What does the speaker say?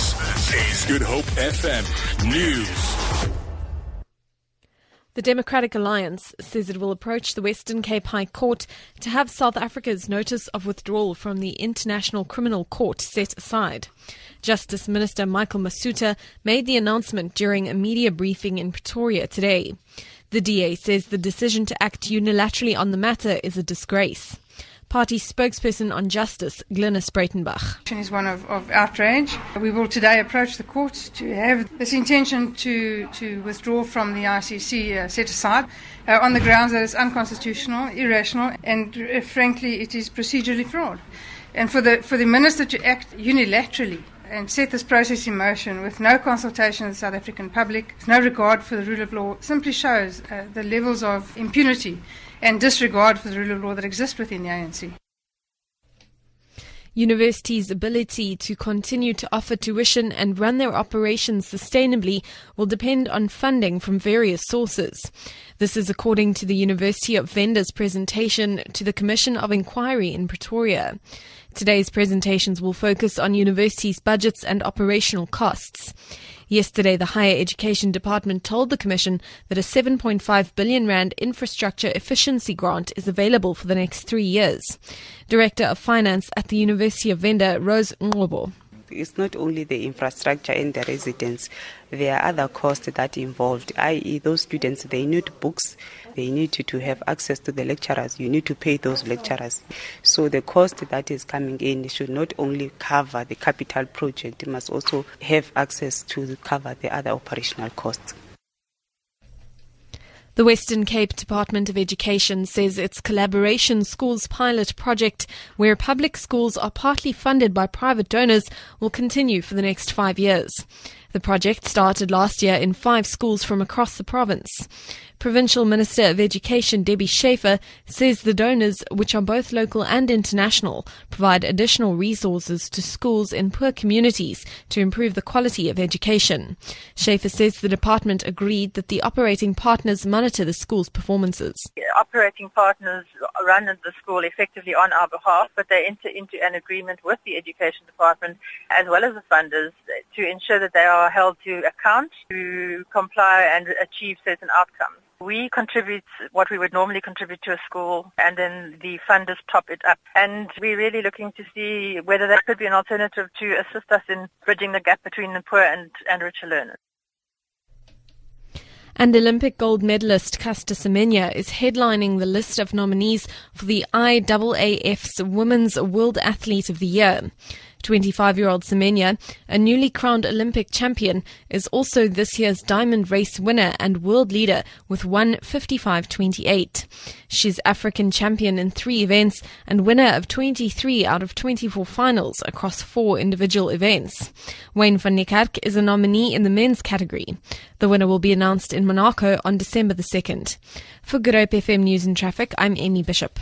This is Good Hope FM News. The Democratic Alliance says it will approach the Western Cape High Court to have South Africa's notice of withdrawal from the International Criminal Court set aside. Justice Minister Michael Masutha made the announcement during a media briefing in Pretoria today. The DA says the decision to act unilaterally on the matter is a disgrace. Party spokesperson on justice, Glynis Breytenbach. is one of, of outrage. We will today approach the court to have this intention to, to withdraw from the ICC uh, set aside uh, on the grounds that it's unconstitutional, irrational, and uh, frankly, it is procedurally flawed. And for the, for the minister to act unilaterally and set this process in motion with no consultation of the South African public, with no regard for the rule of law, simply shows uh, the levels of impunity and disregard for the rule of law that exists within the ANC. Universities' ability to continue to offer tuition and run their operations sustainably will depend on funding from various sources. This is according to the University of Venda's presentation to the Commission of Inquiry in Pretoria. Today's presentations will focus on universities' budgets and operational costs. Yesterday, the Higher Education Department told the Commission that a 7.5 billion rand infrastructure efficiency grant is available for the next three years. Director of Finance at the University of Venda, Rose Ngobo it's not only the infrastructure and the residents. There are other costs that involved, i.e., those students they need books, they need to, to have access to the lecturers. You need to pay those lecturers. So the cost that is coming in should not only cover the capital project, it must also have access to cover the other operational costs. The Western Cape Department of Education says its Collaboration Schools pilot project, where public schools are partly funded by private donors, will continue for the next five years. The project started last year in five schools from across the province. Provincial Minister of Education Debbie Schaefer says the donors, which are both local and international, provide additional resources to schools in poor communities to improve the quality of education. Schaefer says the department agreed that the operating partners monitor the school's performances. Operating partners run the school effectively on our behalf, but they enter into an agreement with the education department as well as the funders to ensure that they are held to account to comply and achieve certain outcomes. We contribute what we would normally contribute to a school and then the funders top it up. And we're really looking to see whether that could be an alternative to assist us in bridging the gap between the poor and, and richer learners. And Olympic gold medalist Caster Semenya is headlining the list of nominees for the IAAF's Women's World Athlete of the Year. 25 year old Semenya, a newly crowned Olympic champion, is also this year's diamond race winner and world leader with 155.28. She's African champion in three events and winner of 23 out of 24 finals across four individual events. Wayde van Niekerk is a nominee in the men's category. The winner will be announced in Monaco on December the 2nd. For Good FM News and Traffic, I'm Amy Bishop.